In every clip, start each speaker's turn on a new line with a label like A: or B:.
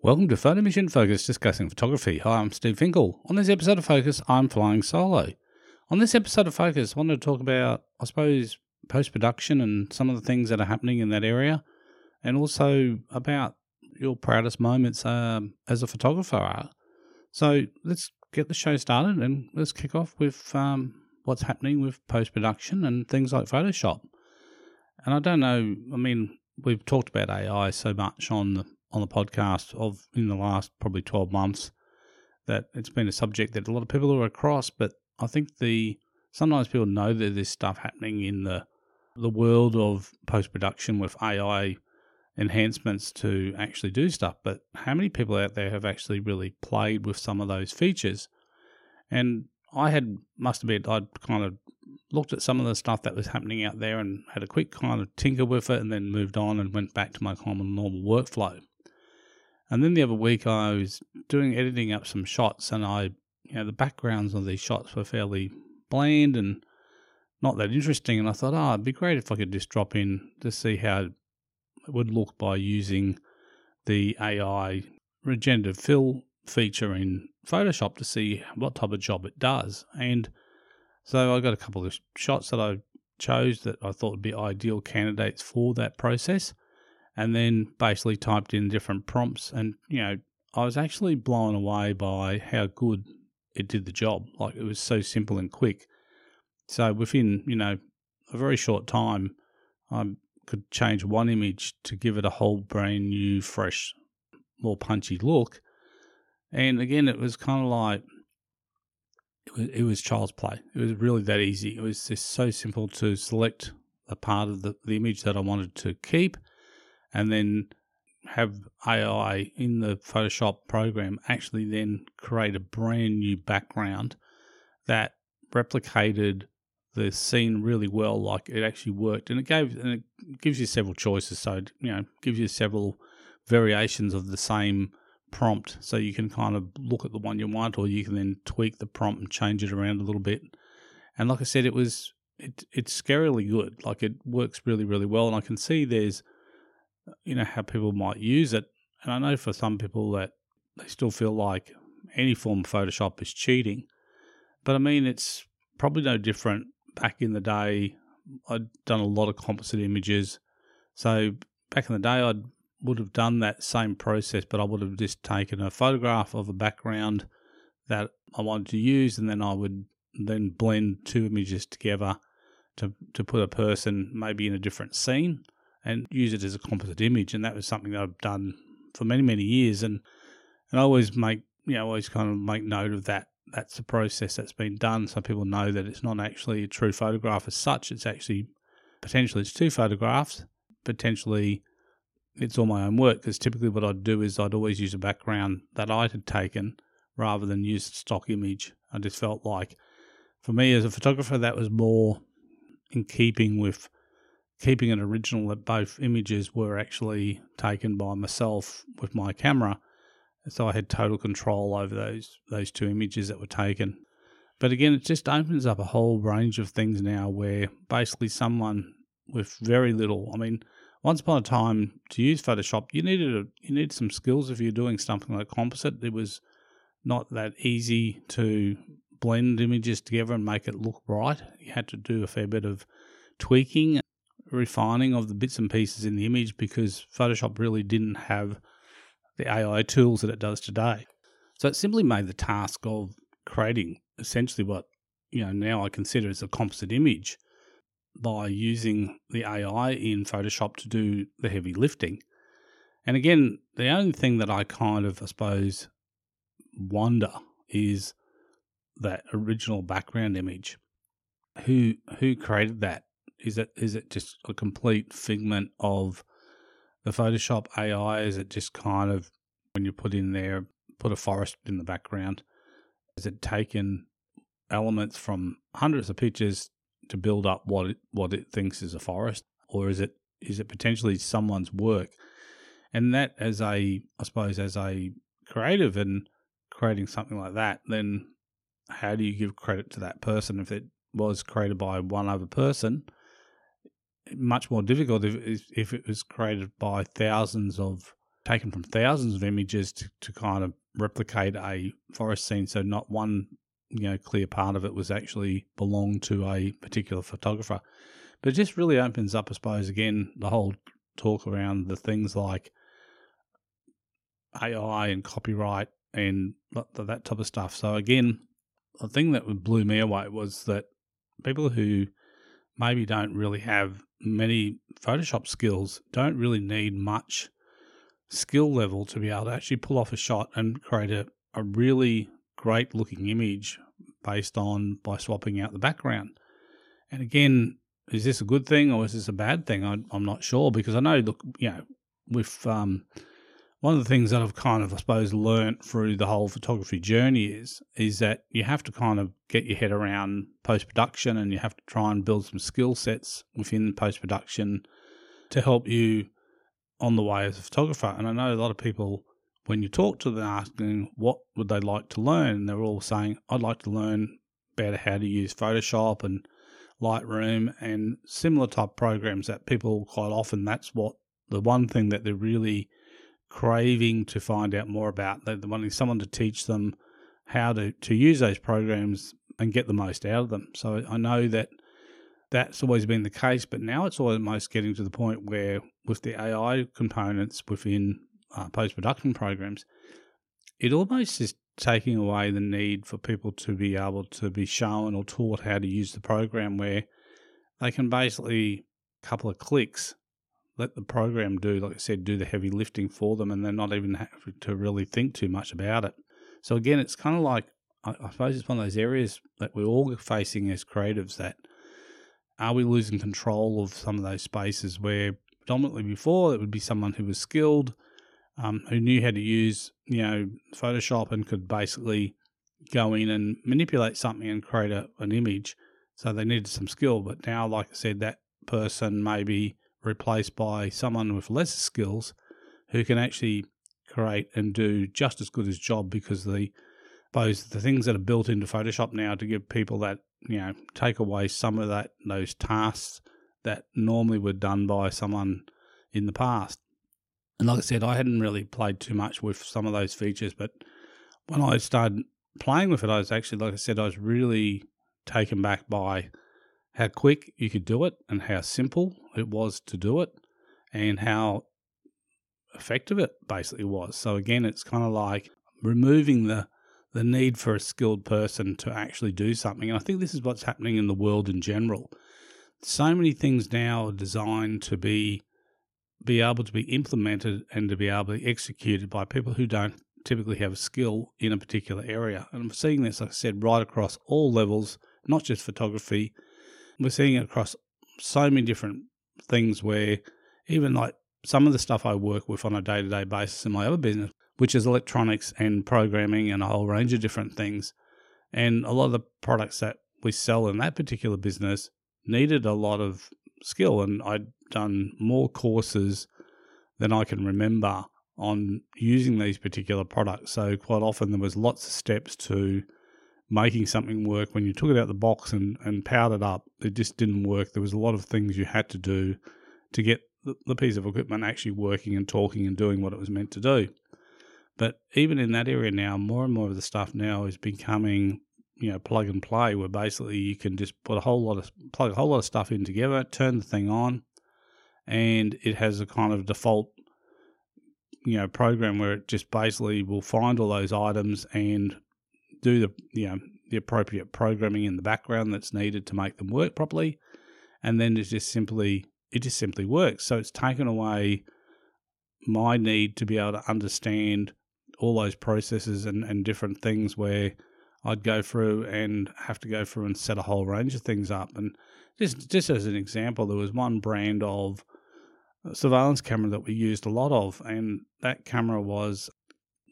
A: Welcome to Photomission Focus discussing photography. Hi, I'm Steve Finkel. On this episode of Focus, I'm flying solo. On this episode of Focus, I wanted to talk about, I suppose, post production and some of the things that are happening in that area, and also about your proudest moments um, as a photographer. So let's get the show started and let's kick off with um, what's happening with post production and things like Photoshop. And I don't know, I mean, we've talked about AI so much on the on the podcast of in the last probably 12 months that it's been a subject that a lot of people are across but I think the sometimes people know that there's stuff happening in the the world of post production with AI enhancements to actually do stuff. But how many people out there have actually really played with some of those features? And I had must been I'd kind of looked at some of the stuff that was happening out there and had a quick kind of tinker with it and then moved on and went back to my common normal workflow. And then the other week I was doing editing up some shots and I you know, the backgrounds of these shots were fairly bland and not that interesting. And I thought, oh, it'd be great if I could just drop in to see how it would look by using the AI regenerative fill feature in Photoshop to see what type of job it does. And so I got a couple of shots that I chose that I thought would be ideal candidates for that process. And then basically typed in different prompts. And, you know, I was actually blown away by how good it did the job. Like it was so simple and quick. So within you know a very short time, I could change one image to give it a whole brand new, fresh, more punchy look. And again, it was kind of like it was, child's play. It was really that easy. It was just so simple to select a part of the, the image that I wanted to keep, and then have AI in the Photoshop program actually then create a brand new background that replicated the scene really well. Like it actually worked, and it gave and it gives you several choices. So you know, gives you several variations of the same prompt, so you can kind of look at the one you want, or you can then tweak the prompt and change it around a little bit. And like I said, it was it it's scarily good. Like it works really really well, and I can see there's you know how people might use it. And I know for some people that they still feel like any form of Photoshop is cheating. But I mean, it's probably no different back in the day. I'd done a lot of composite images. So back in the day, I would have done that same process, but I would have just taken a photograph of a background that I wanted to use, and then I would then blend two images together to to put a person maybe in a different scene and use it as a composite image. And that was something that I've done for many, many years. And, and I always make, you know, always kind of make note of that. That's the process that's been done. So people know that it's not actually a true photograph as such. It's actually potentially it's two photographs. Potentially it's all my own work because typically what I'd do is I'd always use a background that I had taken rather than use stock image. I just felt like for me as a photographer that was more in keeping with keeping it original that both images were actually taken by myself with my camera. So I had total control over those those two images that were taken. But again, it just opens up a whole range of things now where basically someone with very little, I mean, once upon a time to use Photoshop, you needed a, you needed some skills if you're doing something like composite. It was not that easy to blend images together and make it look right. You had to do a fair bit of tweaking refining of the bits and pieces in the image because Photoshop really didn't have the AI tools that it does today. So it simply made the task of creating essentially what you know now I consider as a composite image by using the AI in Photoshop to do the heavy lifting. And again, the only thing that I kind of I suppose wonder is that original background image. Who who created that? Is it is it just a complete figment of the Photoshop AI? Is it just kind of when you put in there, put a forest in the background? Is it taken elements from hundreds of pictures to build up what it, what it thinks is a forest, or is it is it potentially someone's work? And that, as a I suppose, as a creative and creating something like that, then how do you give credit to that person if it was created by one other person? Much more difficult if if it was created by thousands of taken from thousands of images to, to kind of replicate a forest scene. So not one you know clear part of it was actually belonged to a particular photographer. But it just really opens up, I suppose, again the whole talk around the things like AI and copyright and that type of stuff. So again, the thing that blew me away was that people who maybe don't really have many Photoshop skills don't really need much skill level to be able to actually pull off a shot and create a, a really great looking image based on by swapping out the background. And again, is this a good thing or is this a bad thing? I, am not sure because I know, look, you know, with um, one of the things that I've kind of, I suppose, learnt through the whole photography journey is is that you have to kind of get your head around post production, and you have to try and build some skill sets within post production to help you on the way as a photographer. And I know a lot of people, when you talk to them, asking what would they like to learn, they're all saying, "I'd like to learn better how to use Photoshop and Lightroom and similar type programs that people quite often that's what the one thing that they're really craving to find out more about. They're wanting someone to teach them how to, to use those programs and get the most out of them. So I know that that's always been the case, but now it's almost getting to the point where with the AI components within uh, post production programs, it almost is taking away the need for people to be able to be shown or taught how to use the program where they can basically a couple of clicks let the program do, like I said, do the heavy lifting for them, and they're not even having to really think too much about it. So again, it's kind of like I, I suppose it's one of those areas that we're all facing as creatives. That are we losing control of some of those spaces where predominantly before it would be someone who was skilled, um, who knew how to use you know Photoshop and could basically go in and manipulate something and create a, an image. So they needed some skill, but now, like I said, that person maybe replaced by someone with lesser skills who can actually create and do just as good as job because the those the things that are built into Photoshop now to give people that you know take away some of that those tasks that normally were done by someone in the past. And like I said, I hadn't really played too much with some of those features, but when I started playing with it, I was actually, like I said, I was really taken back by how quick you could do it and how simple it was to do it and how effective it basically was. So again, it's kind of like removing the the need for a skilled person to actually do something. And I think this is what's happening in the world in general. So many things now are designed to be be able to be implemented and to be able to be executed by people who don't typically have a skill in a particular area. And I'm seeing this, like I said, right across all levels, not just photography, we're seeing it across so many different things where even like some of the stuff I work with on a day to day basis in my other business, which is electronics and programming and a whole range of different things. And a lot of the products that we sell in that particular business needed a lot of skill. And I'd done more courses than I can remember on using these particular products. So quite often there was lots of steps to making something work when you took it out the box and, and powered it up, it just didn't work. There was a lot of things you had to do to get the, the piece of equipment actually working and talking and doing what it was meant to do. But even in that area now, more and more of the stuff now is becoming, you know, plug and play, where basically you can just put a whole lot of plug a whole lot of stuff in together, turn the thing on, and it has a kind of default, you know, program where it just basically will find all those items and do the you know the appropriate programming in the background that's needed to make them work properly, and then it's just simply it just simply works. So it's taken away my need to be able to understand all those processes and, and different things where I'd go through and have to go through and set a whole range of things up. And just just as an example, there was one brand of uh, surveillance camera that we used a lot of, and that camera was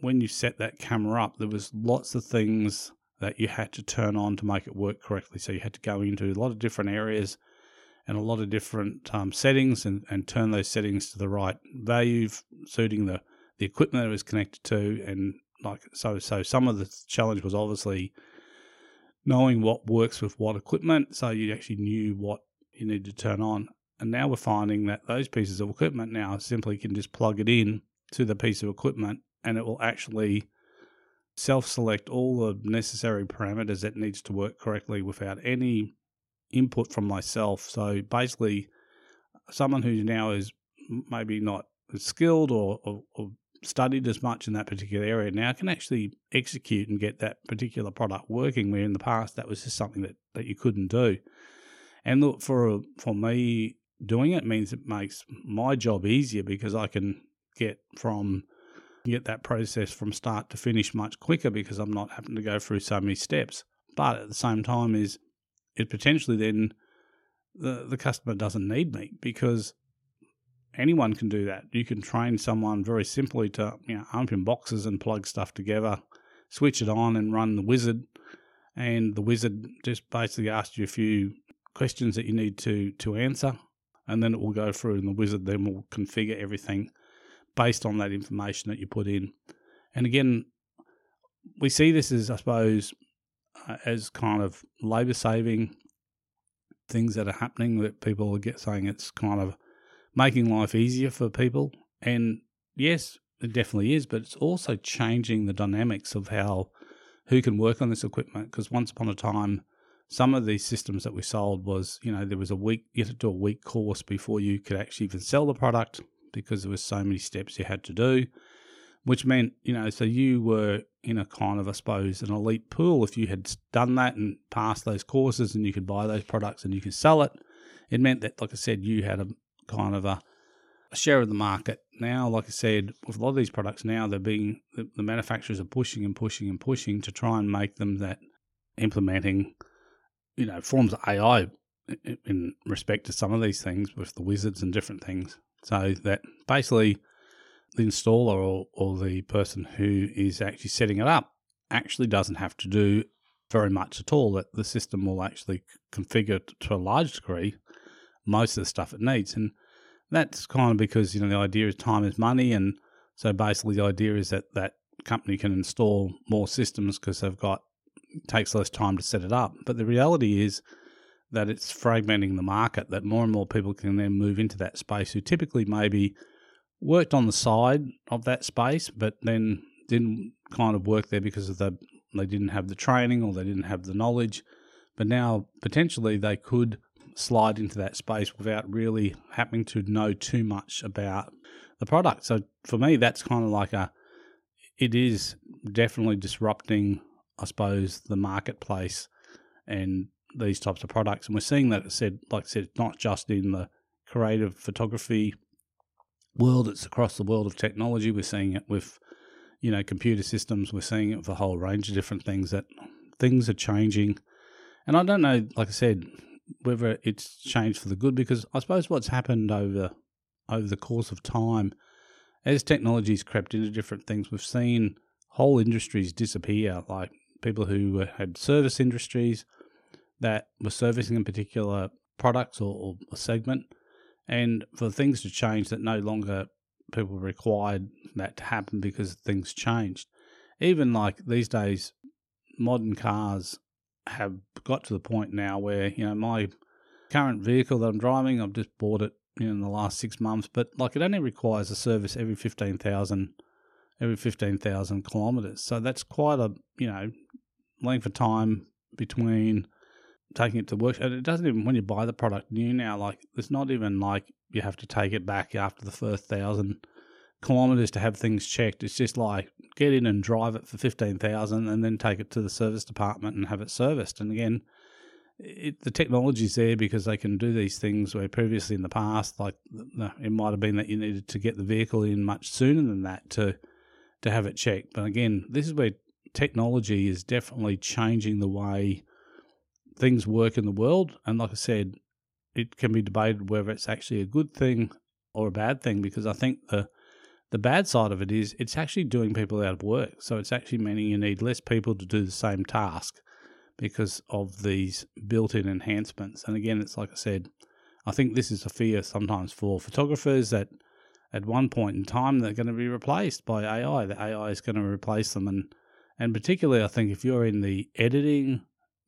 A: when you set that camera up, there was lots of things that you had to turn on to make it work correctly. So you had to go into a lot of different areas and a lot of different um, settings and, and turn those settings to the right value, suiting the, the equipment that it was connected to. And like so, so some of the challenge was obviously knowing what works with what equipment, so you actually knew what you needed to turn on. And now we're finding that those pieces of equipment now simply can just plug it in to the piece of equipment and it will actually self select all the necessary parameters that needs to work correctly without any input from myself. So basically, someone who now is maybe not as skilled or, or, or studied as much in that particular area now can actually execute and get that particular product working where in the past that was just something that, that you couldn't do. And look for for me doing it means it makes my job easier because I can get from get that process from start to finish much quicker because I'm not having to go through so many steps. But at the same time is it potentially then the the customer doesn't need me because anyone can do that. You can train someone very simply to you know open boxes and plug stuff together, switch it on and run the wizard, and the wizard just basically asks you a few questions that you need to to answer, and then it will go through and the wizard then will configure everything based on that information that you put in. And again, we see this as I suppose uh, as kind of labour saving things that are happening that people get saying it's kind of making life easier for people. And yes, it definitely is, but it's also changing the dynamics of how who can work on this equipment. Because once upon a time, some of these systems that we sold was, you know, there was a week you had to do a week course before you could actually even sell the product because there were so many steps you had to do, which meant, you know, so you were in a kind of, I suppose, an elite pool. If you had done that and passed those courses and you could buy those products and you could sell it, it meant that, like I said, you had a kind of a, a share of the market. Now, like I said, with a lot of these products now, they're being the, the manufacturers are pushing and pushing and pushing to try and make them that implementing, you know, forms of AI in, in respect to some of these things with the wizards and different things. So that basically the installer or, or the person who is actually setting it up actually doesn't have to do very much at all. That the system will actually configure to a large degree most of the stuff it needs. And that's kind of because, you know, the idea is time is money. And so basically the idea is that that company can install more systems because they've got, takes less time to set it up. But the reality is that it's fragmenting the market, that more and more people can then move into that space who typically maybe worked on the side of that space, but then didn't kind of work there because of the they didn't have the training or they didn't have the knowledge. But now potentially they could slide into that space without really having to know too much about the product. So for me, that's kind of like a, it is definitely disrupting, I suppose, the marketplace and these types of products. And we're seeing that, said, like I said, not just in the creative photography world, it's across the world of technology. We're seeing it with, you know, computer systems. We're seeing it with a whole range of different things that things are changing. And I don't know, like I said, whether it's changed for the good because I suppose what's happened over over the course of time as technology's crept into different things we've seen whole industries disappear like people who had service industries that were servicing a particular products or, or a segment and for things to change that no longer people required that to happen because things changed even like these days modern cars have got to the point now where you know my current vehicle that I'm driving, I've just bought it in the last six months, but like it only requires a service every fifteen thousand every fifteen thousand kilometers. So that's quite a you know length of time between taking it to work. And it doesn't even when you buy the product new now, like it's not even like you have to take it back after the first thousand kilometers to have things checked. It's just like get in and drive it for fifteen thousand, and then take it to the service department and have it serviced. And again, it, the technology's there because they can do these things where previously in the past, like it might have been that you needed to get the vehicle in much sooner than that to to have it checked. But again, this is where technology is definitely changing the way things work in the world. And like I said, it can be debated whether it's actually a good thing or a bad thing because I think the the bad side of it is it's actually doing people out of work. So it's actually meaning you need less people to do the same task because of these built in enhancements. And again, it's like I said, I think this is a fear sometimes for photographers that at one point in time they're going to be replaced by AI. The AI is going to replace them. And, and particularly, I think if you're in the editing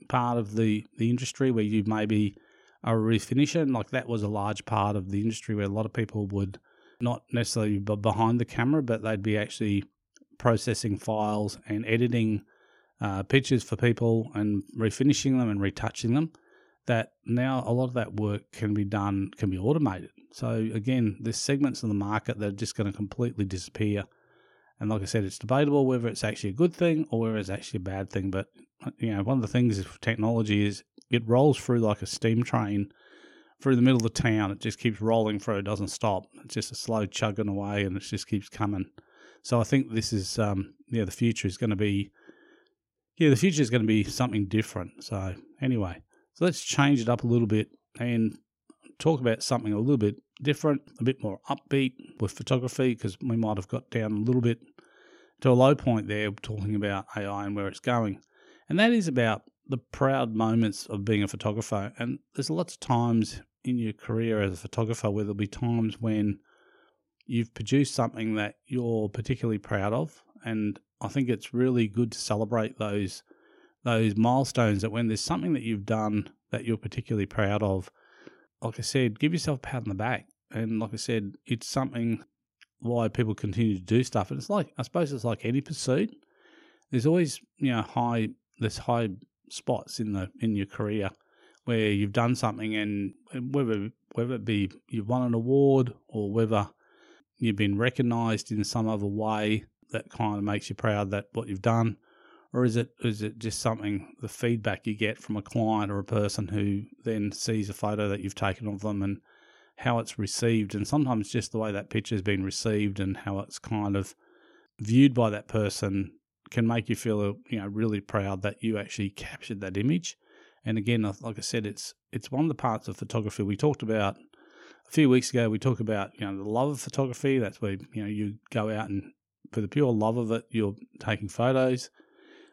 A: part of the, the industry where you maybe are a refinisher, like that was a large part of the industry where a lot of people would not necessarily be behind the camera, but they'd be actually processing files and editing uh, pictures for people and refinishing them and retouching them. That now a lot of that work can be done, can be automated. So again, there's segments of the market that are just going to completely disappear. And like I said, it's debatable whether it's actually a good thing or whether it's actually a bad thing. But you know, one of the things with technology is it rolls through like a steam train through the middle of the town. It just keeps rolling through. It doesn't stop. It's just a slow chugging away, and it just keeps coming. So I think this is, um, yeah, the future is going to be, yeah, the future is going to be something different. So anyway, so let's change it up a little bit and talk about something a little bit different, a bit more upbeat with photography, because we might have got down a little bit to a low point there talking about AI and where it's going. And that is about the proud moments of being a photographer. And there's lots of times in your career as a photographer where there'll be times when you've produced something that you're particularly proud of. And I think it's really good to celebrate those those milestones that when there's something that you've done that you're particularly proud of, like I said, give yourself a pat on the back. And like I said, it's something why people continue to do stuff. And it's like I suppose it's like any pursuit. There's always, you know, high there's high spots in the in your career where you've done something and whether whether it be you've won an award or whether you've been recognized in some other way that kind of makes you proud that what you've done or is it is it just something the feedback you get from a client or a person who then sees a photo that you've taken of them and how it's received and sometimes just the way that picture has been received and how it's kind of viewed by that person can make you feel uh, you know really proud that you actually captured that image and again like i said it's it's one of the parts of photography we talked about a few weeks ago we talked about you know the love of photography that's where you know you go out and for the pure love of it you're taking photos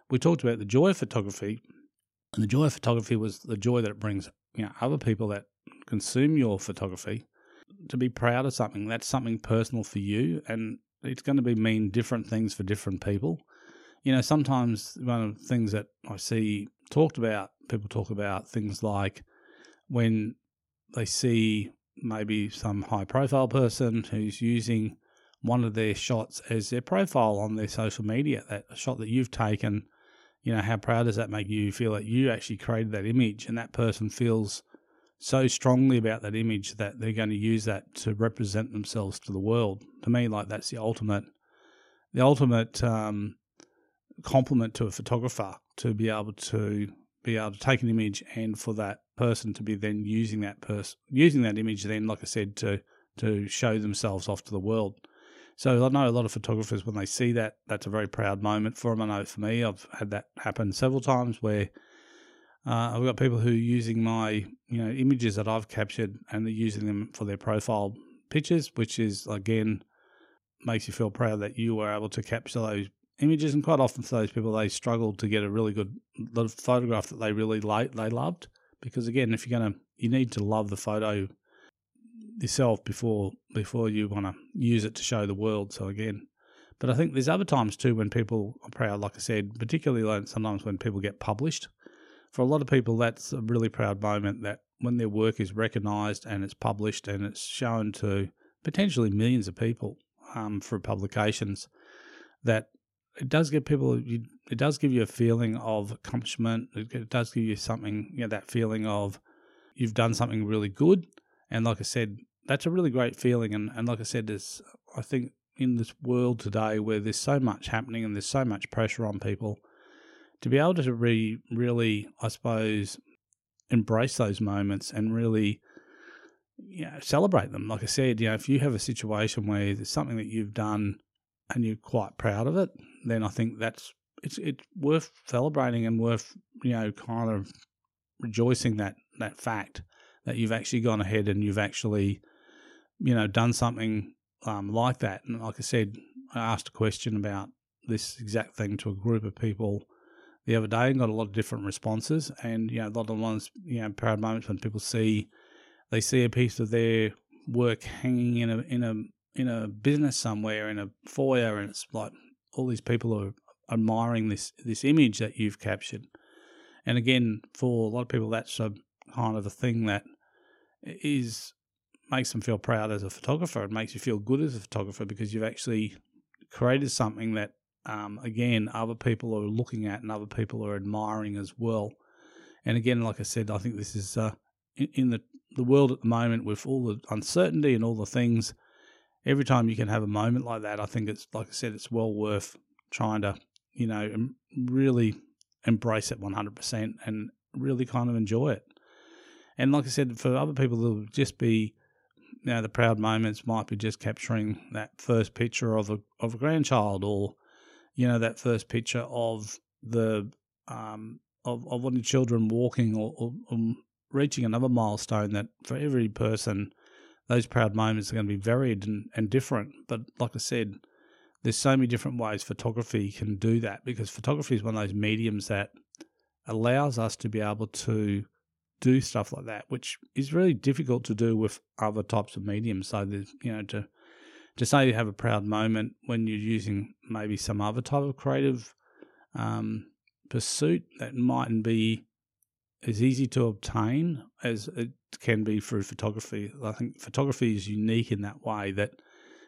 A: we talked about the joy of photography, and the joy of photography was the joy that it brings you know other people that consume your photography to be proud of something. That's something personal for you, and it's going to be mean different things for different people. You know, sometimes one of the things that I see talked about, people talk about things like when they see maybe some high profile person who's using one of their shots as their profile on their social media, that shot that you've taken you know, how proud does that make you feel that you actually created that image and that person feels so strongly about that image that they're going to use that to represent themselves to the world. To me, like that's the ultimate, the ultimate um, compliment to a photographer to be able to be able to take an image and for that person to be then using that person using that image then, like I said, to to show themselves off to the world. So I know a lot of photographers when they see that, that's a very proud moment for them. I know for me, I've had that happen several times where uh, I've got people who are using my you know images that I've captured and they're using them for their profile pictures, which is again makes you feel proud that you were able to capture those images. And quite often for those people, they struggle to get a really good photograph that they really like, they loved because again, if you're gonna you need to love the photo yourself before before you want to use it to show the world. So again, but I think there's other times too when people are proud. Like I said, particularly sometimes when people get published. For a lot of people, that's a really proud moment that when their work is recognised and it's published and it's shown to potentially millions of people um, through publications, that it does give people, it does give you a feeling of accomplishment. It does give you something, you know, that feeling of you've done something really good and like I said, that's a really great feeling. And, and like I said, there's, I think in this world today where there's so much happening and there's so much pressure on people, to be able to re, really, I suppose, embrace those moments and really you know, celebrate them. Like I said, you know, if you have a situation where there's something that you've done and you're quite proud of it, then I think that's it's it's worth celebrating and worth you know kind of rejoicing that that fact that you've actually gone ahead and you've actually, you know, done something um, like that. And like I said, I asked a question about this exact thing to a group of people the other day and got a lot of different responses. And you know, a lot of the ones, you know, proud moments when people see they see a piece of their work hanging in a in a in a business somewhere in a foyer, and it's like all these people are admiring this this image that you've captured. And again, for a lot of people, that's a kind of a thing that is makes them feel proud as a photographer. It makes you feel good as a photographer because you've actually created something that, um, again, other people are looking at and other people are admiring as well. And again, like I said, I think this is uh, in, in the the world at the moment with all the uncertainty and all the things. Every time you can have a moment like that, I think it's like I said, it's well worth trying to, you know, really embrace it 100% and really kind of enjoy it. And like I said, for other people, it'll just be, you know, the proud moments might be just capturing that first picture of a of a grandchild, or you know, that first picture of the um, of of one of the children walking or, or, or reaching another milestone. That for every person, those proud moments are going to be varied and, and different. But like I said, there's so many different ways photography can do that because photography is one of those mediums that allows us to be able to do stuff like that, which is really difficult to do with other types of mediums. So there's you know to to say you have a proud moment when you're using maybe some other type of creative um, pursuit that mightn't be as easy to obtain as it can be through photography. I think photography is unique in that way that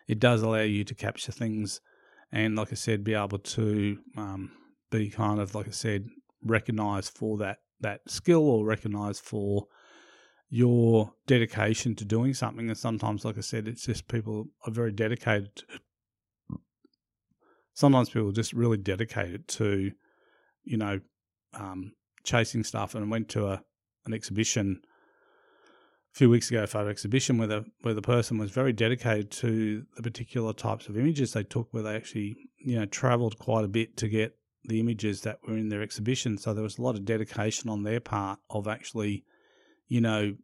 A: it does allow you to capture things and, like I said, be able to um, be kind of, like I said, recognized for that that skill or recognized for your dedication to doing something. And sometimes, like I said, it's just people are very dedicated. To, sometimes people are just really dedicated to, you know, um, chasing stuff. And went to a an exhibition a few weeks ago, a photo exhibition where the where the person was very dedicated to the particular types of images they took, where they actually you know travelled quite a bit to get the images that were in their exhibition. So there was a lot of dedication on their part of actually, you know,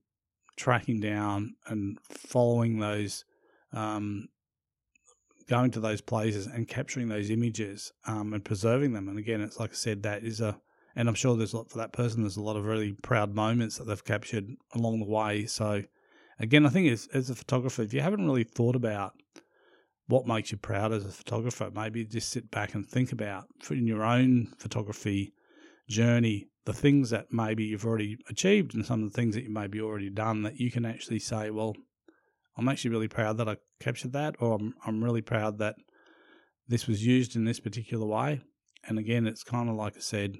A: tracking down and following those, um, going to those places and capturing those images um, and preserving them. And again, it's like I said, that is a, and I'm sure there's a lot for that person. There's a lot of really proud moments that they've captured along the way. So, again, I think as, as a photographer, if you haven't really thought about what makes you proud as a photographer. Maybe just sit back and think about in your own photography journey the things that maybe you've already achieved and some of the things that you maybe already done that you can actually say, well, I'm actually really proud that I captured that, or I'm, I'm really proud that this was used in this particular way. And again, it's kind of like I said,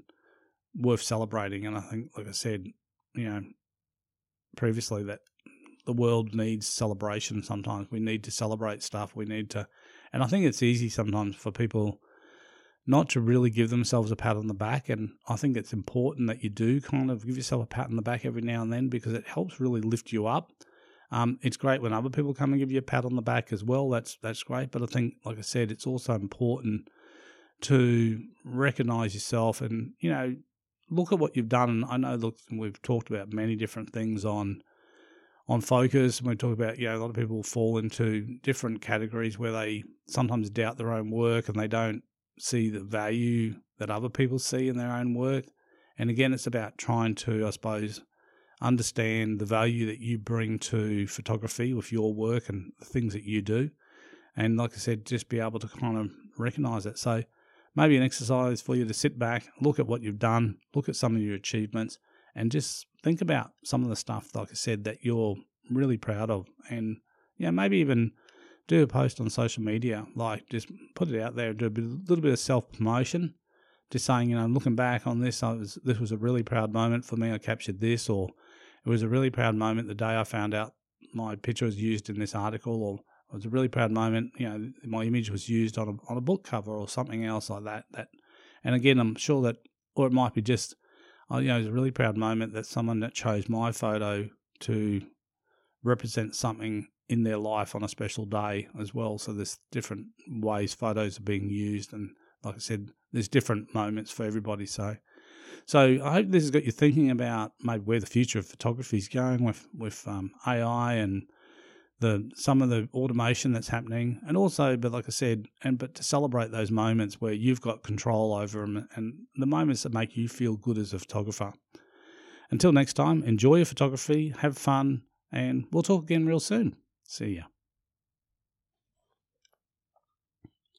A: worth celebrating. And I think, like I said, you know, previously, that the world needs celebration sometimes. We need to celebrate stuff. We need to, and I think it's easy sometimes for people not to really give themselves a pat on the back. And I think it's important that you do kind of give yourself a pat on the back every now and then because it helps really lift you up. Um, it's great when other people come and give you a pat on the back as well. That's that's great. But I think, like I said, it's also important to recognize yourself and you know look at what you've done. And I know, look, we've talked about many different things on on focus. And we talk about, you know, a lot of people fall into different categories where they sometimes doubt their own work and they don't see the value that other people see in their own work. And again, it's about trying to, I suppose, understand the value that you bring to photography with your work and the things that you do. And like I said, just be able to kind of recognize it. So maybe an exercise for you to sit back, look at what you've done, look at some of your achievements, and just think about some of the stuff, like I said, that you're really proud of. And, yeah, maybe even do a post on social media, like just put it out there, do a, bit, little bit of self promotion, just saying, you know, looking back on this, I was, this was a really proud moment for me. I captured this, or it was a really proud moment the day I found out my picture was used in this article, or it was a really proud moment, you know, my image was used on a, on a book cover or something else like that. That, and again, I'm sure that, or it might be just you know, it was a really proud moment that someone that chose my photo to represent something in their life on a special day as well. So there's different ways photos are being used, and like I said, there's different moments for everybody. So, so I hope this has got you thinking about maybe where the future of photography is going with with um, AI and the some of the automation that's happening, and also, but like I said, and but to celebrate those moments where you've got control over them, and the moments that make you feel good as a photographer. Until next time, enjoy your photography, have fun, and we'll talk again real soon. See ya.